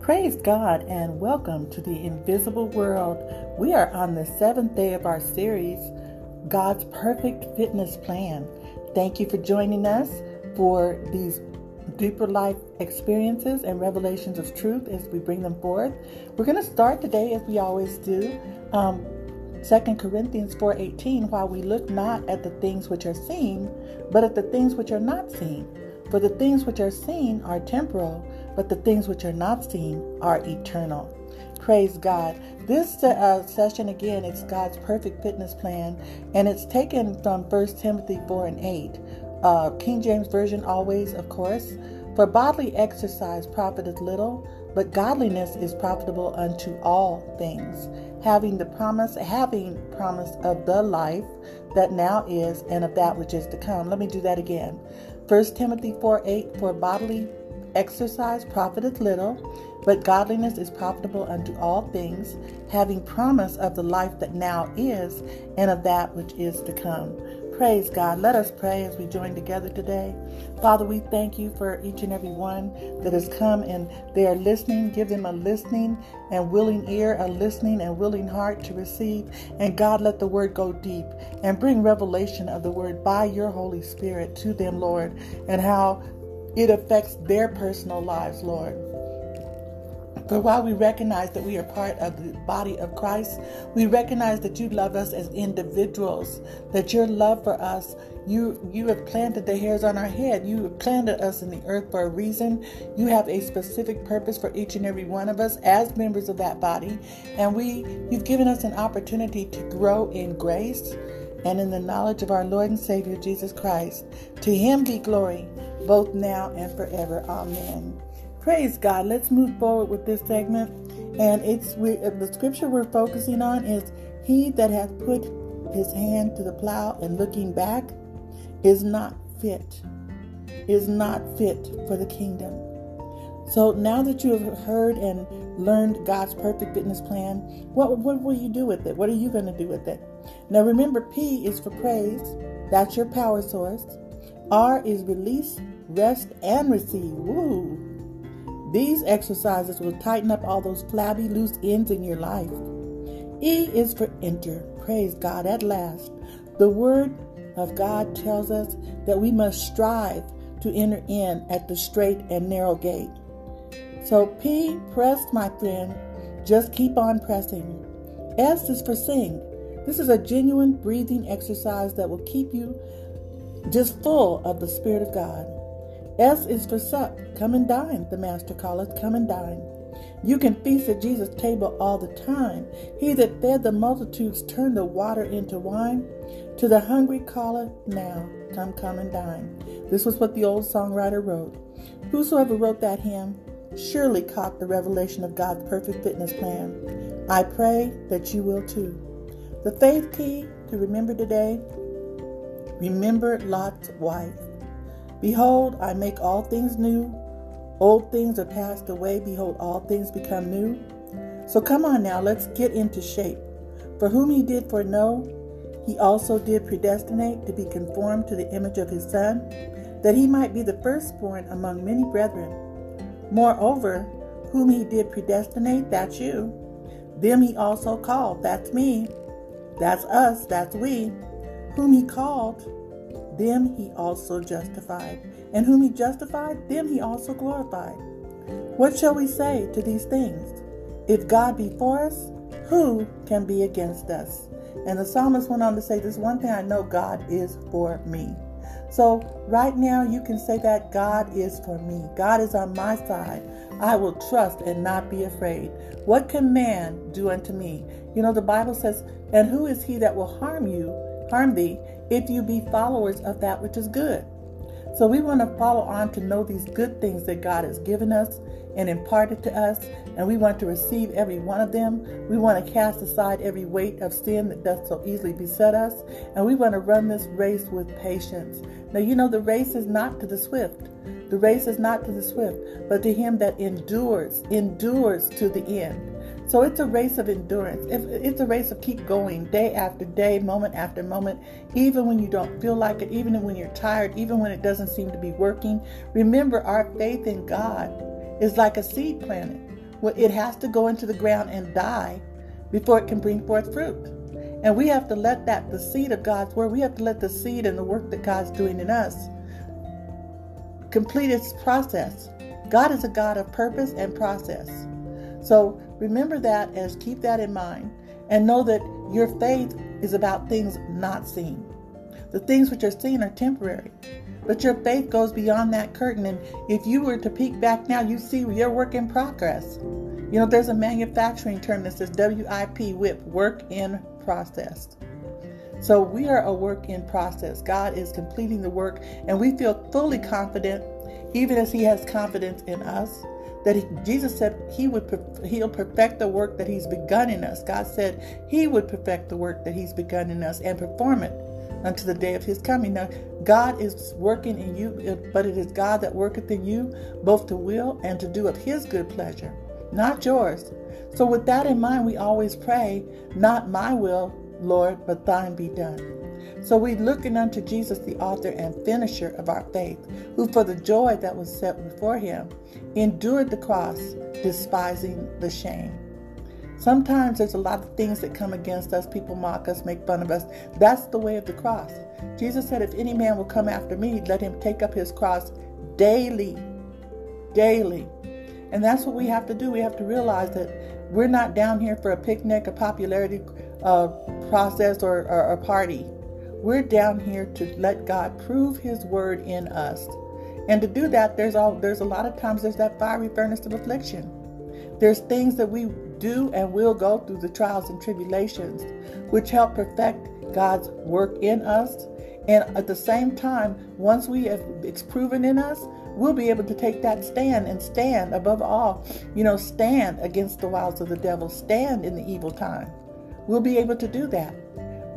Praise God and welcome to the invisible world. We are on the seventh day of our series, God's Perfect Fitness Plan. Thank you for joining us for these deeper life experiences and revelations of truth as we bring them forth. We're going to start today, as we always do, um, 2 Corinthians 4:18, while we look not at the things which are seen, but at the things which are not seen. For the things which are seen are temporal, but the things which are not seen are eternal. Praise God. This uh, session again, it's God's perfect fitness plan, and it's taken from 1 Timothy 4 and 8. Uh, King James Version, always, of course. For bodily exercise profiteth little, but godliness is profitable unto all things, having the promise, having promise of the life that now is and of that which is to come. Let me do that again. 1 Timothy 4 8, for bodily exercise profiteth little, but godliness is profitable unto all things, having promise of the life that now is and of that which is to come. Praise God. Let us pray as we join together today. Father, we thank you for each and every one that has come and they are listening. Give them a listening and willing ear, a listening and willing heart to receive. And God, let the word go deep and bring revelation of the word by your Holy Spirit to them, Lord, and how it affects their personal lives, Lord. For while we recognize that we are part of the body of Christ, we recognize that you love us as individuals, that your love for us, you you have planted the hairs on our head. You have planted us in the earth for a reason. You have a specific purpose for each and every one of us as members of that body. And we you've given us an opportunity to grow in grace and in the knowledge of our Lord and Savior Jesus Christ. To him be glory, both now and forever. Amen. Praise God. Let's move forward with this segment. And it's we, the scripture we're focusing on is He that hath put his hand to the plow and looking back is not fit, is not fit for the kingdom. So now that you have heard and learned God's perfect fitness plan, what, what will you do with it? What are you going to do with it? Now remember, P is for praise. That's your power source. R is release, rest, and receive. Woo! These exercises will tighten up all those flabby, loose ends in your life. E is for enter. Praise God at last. The Word of God tells us that we must strive to enter in at the straight and narrow gate. So, P, pressed, my friend. Just keep on pressing. S is for sing. This is a genuine breathing exercise that will keep you just full of the Spirit of God. S is for sup. Come and dine, the Master calleth. Come and dine. You can feast at Jesus' table all the time. He that fed the multitudes turned the water into wine. To the hungry calleth now, come, come and dine. This was what the old songwriter wrote. Whosoever wrote that hymn surely caught the revelation of God's perfect fitness plan. I pray that you will too. The faith key to remember today remember Lot's wife. Behold, I make all things new. Old things are passed away. Behold, all things become new. So come on now, let's get into shape. For whom he did foreknow, he also did predestinate to be conformed to the image of his Son, that he might be the firstborn among many brethren. Moreover, whom he did predestinate, that's you. Them he also called, that's me. That's us, that's we. Whom he called, them he also justified. And whom he justified, them he also glorified. What shall we say to these things? If God be for us, who can be against us? And the psalmist went on to say, This one thing I know God is for me. So, right now, you can say that God is for me. God is on my side. I will trust and not be afraid. What can man do unto me? You know, the Bible says, And who is he that will harm you, harm thee, if you be followers of that which is good. So we want to follow on to know these good things that God has given us and imparted to us, and we want to receive every one of them. We want to cast aside every weight of sin that does so easily beset us, and we want to run this race with patience. Now, you know, the race is not to the swift. The race is not to the swift, but to him that endures, endures to the end. So it's a race of endurance. It's a race of keep going day after day, moment after moment, even when you don't feel like it, even when you're tired, even when it doesn't seem to be working. Remember, our faith in God is like a seed planted. It has to go into the ground and die before it can bring forth fruit. And we have to let that, the seed of God's word, we have to let the seed and the work that God's doing in us complete its process. God is a God of purpose and process. So remember that as keep that in mind and know that your faith is about things not seen. The things which are seen are temporary. But your faith goes beyond that curtain. And if you were to peek back now, you see your work in progress. You know, there's a manufacturing term that says WIP, WIP, work in process. So we are a work in process. God is completing the work, and we feel fully confident, even as He has confidence in us, that he, Jesus said He would He'll perfect the work that He's begun in us. God said He would perfect the work that He's begun in us and perform it unto the day of His coming. Now, God is working in you, but it is God that worketh in you, both to will and to do of His good pleasure, not yours. So, with that in mind, we always pray, Not my will, Lord, but thine be done. So we looking unto Jesus, the author and finisher of our faith, who for the joy that was set before him endured the cross, despising the shame. Sometimes there's a lot of things that come against us. People mock us, make fun of us. That's the way of the cross. Jesus said, If any man will come after me, let him take up his cross daily. Daily. And that's what we have to do. We have to realize that we're not down here for a picnic, a popularity uh, process, or, or a party. We're down here to let God prove His word in us. And to do that, there's all there's a lot of times there's that fiery furnace of affliction. There's things that we do and will go through the trials and tribulations, which help perfect God's work in us. And at the same time, once we have it's proven in us, we'll be able to take that stand and stand above all, you know, stand against the wiles of the devil, stand in the evil time. We'll be able to do that.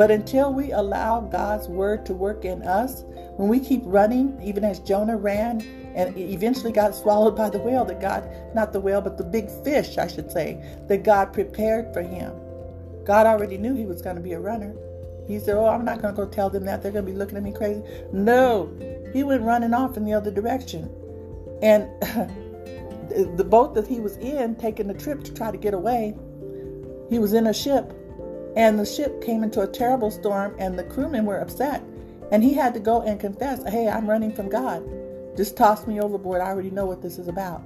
But until we allow God's word to work in us, when we keep running, even as Jonah ran and eventually got swallowed by the whale, that God, not the whale, but the big fish, I should say, that God prepared for him. God already knew he was going to be a runner. He said, Oh, I'm not going to go tell them that. They're going to be looking at me crazy. No, he went running off in the other direction. And the boat that he was in, taking the trip to try to get away, he was in a ship. And the ship came into a terrible storm, and the crewmen were upset. And he had to go and confess, Hey, I'm running from God. Just toss me overboard. I already know what this is about.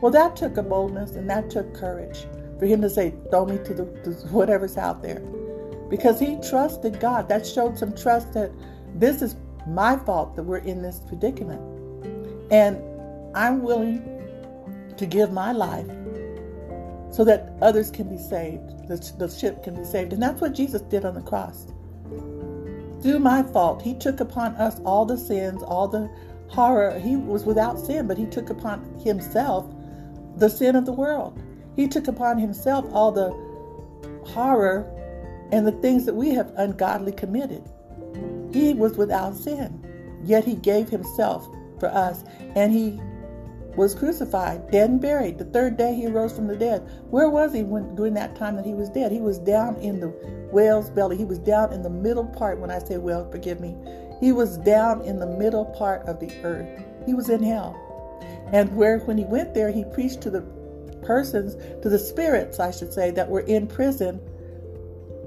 Well, that took a boldness and that took courage for him to say, Throw me to, the, to whatever's out there. Because he trusted God. That showed some trust that this is my fault that we're in this predicament. And I'm willing to give my life so that others can be saved, the, the ship can be saved. And that's what Jesus did on the cross. Through my fault, He took upon us all the sins, all the horror. He was without sin, but He took upon Himself the sin of the world. He took upon Himself all the horror and the things that we have ungodly committed. He was without sin, yet he gave himself for us, and he was crucified, dead and buried. The third day he rose from the dead. Where was he when during that time that he was dead? He was down in the whale's belly. He was down in the middle part. When I say whale, forgive me. He was down in the middle part of the earth. He was in hell. And where when he went there, he preached to the persons, to the spirits, I should say, that were in prison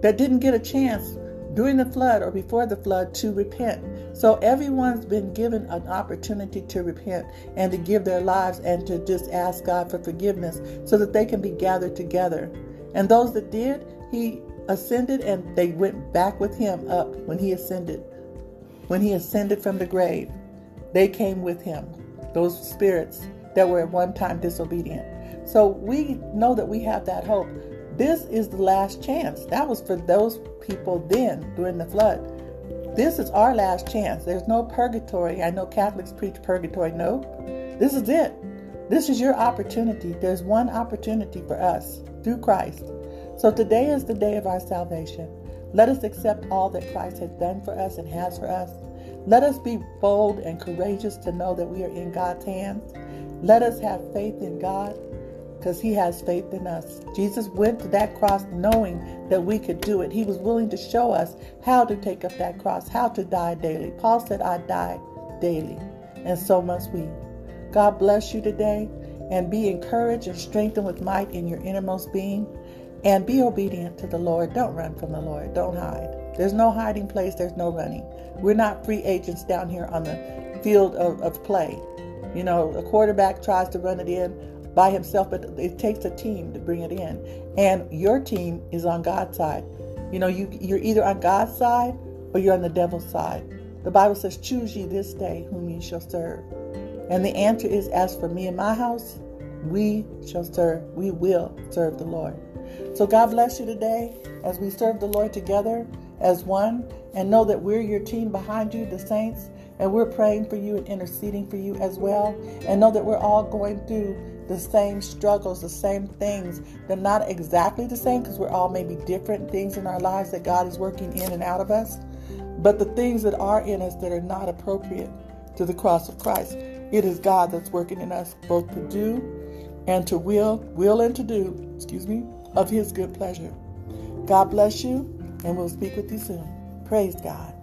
that didn't get a chance during the flood or before the flood to repent. So everyone's been given an opportunity to repent and to give their lives and to just ask God for forgiveness so that they can be gathered together. And those that did, he ascended and they went back with him up when he ascended. When he ascended from the grave, they came with him, those spirits that were at one time disobedient. So we know that we have that hope. This is the last chance. That was for those people then during the flood. This is our last chance. There's no purgatory. I know Catholics preach purgatory. No, this is it. This is your opportunity. There's one opportunity for us through Christ. So today is the day of our salvation. Let us accept all that Christ has done for us and has for us. Let us be bold and courageous to know that we are in God's hands. Let us have faith in God because he has faith in us. Jesus went to that cross knowing that we could do it. He was willing to show us how to take up that cross, how to die daily. Paul said, I die daily, and so must we. God bless you today, and be encouraged and strengthened with might in your innermost being, and be obedient to the Lord. Don't run from the Lord, don't hide. There's no hiding place, there's no running. We're not free agents down here on the field of, of play. You know, a quarterback tries to run it in by himself, but it takes a team to bring it in. And your team is on God's side. You know, you, you're either on God's side or you're on the devil's side. The Bible says, Choose ye this day whom ye shall serve. And the answer is, As for me and my house, we shall serve, we will serve the Lord. So God bless you today as we serve the Lord together as one and know that we're your team behind you, the saints, and we're praying for you and interceding for you as well. And know that we're all going through the same struggles, the same things. They're not exactly the same because we're all maybe different things in our lives that God is working in and out of us. But the things that are in us that are not appropriate to the cross of Christ, it is God that's working in us both to do and to will, will and to do, excuse me, of His good pleasure. God bless you, and we'll speak with you soon. Praise God.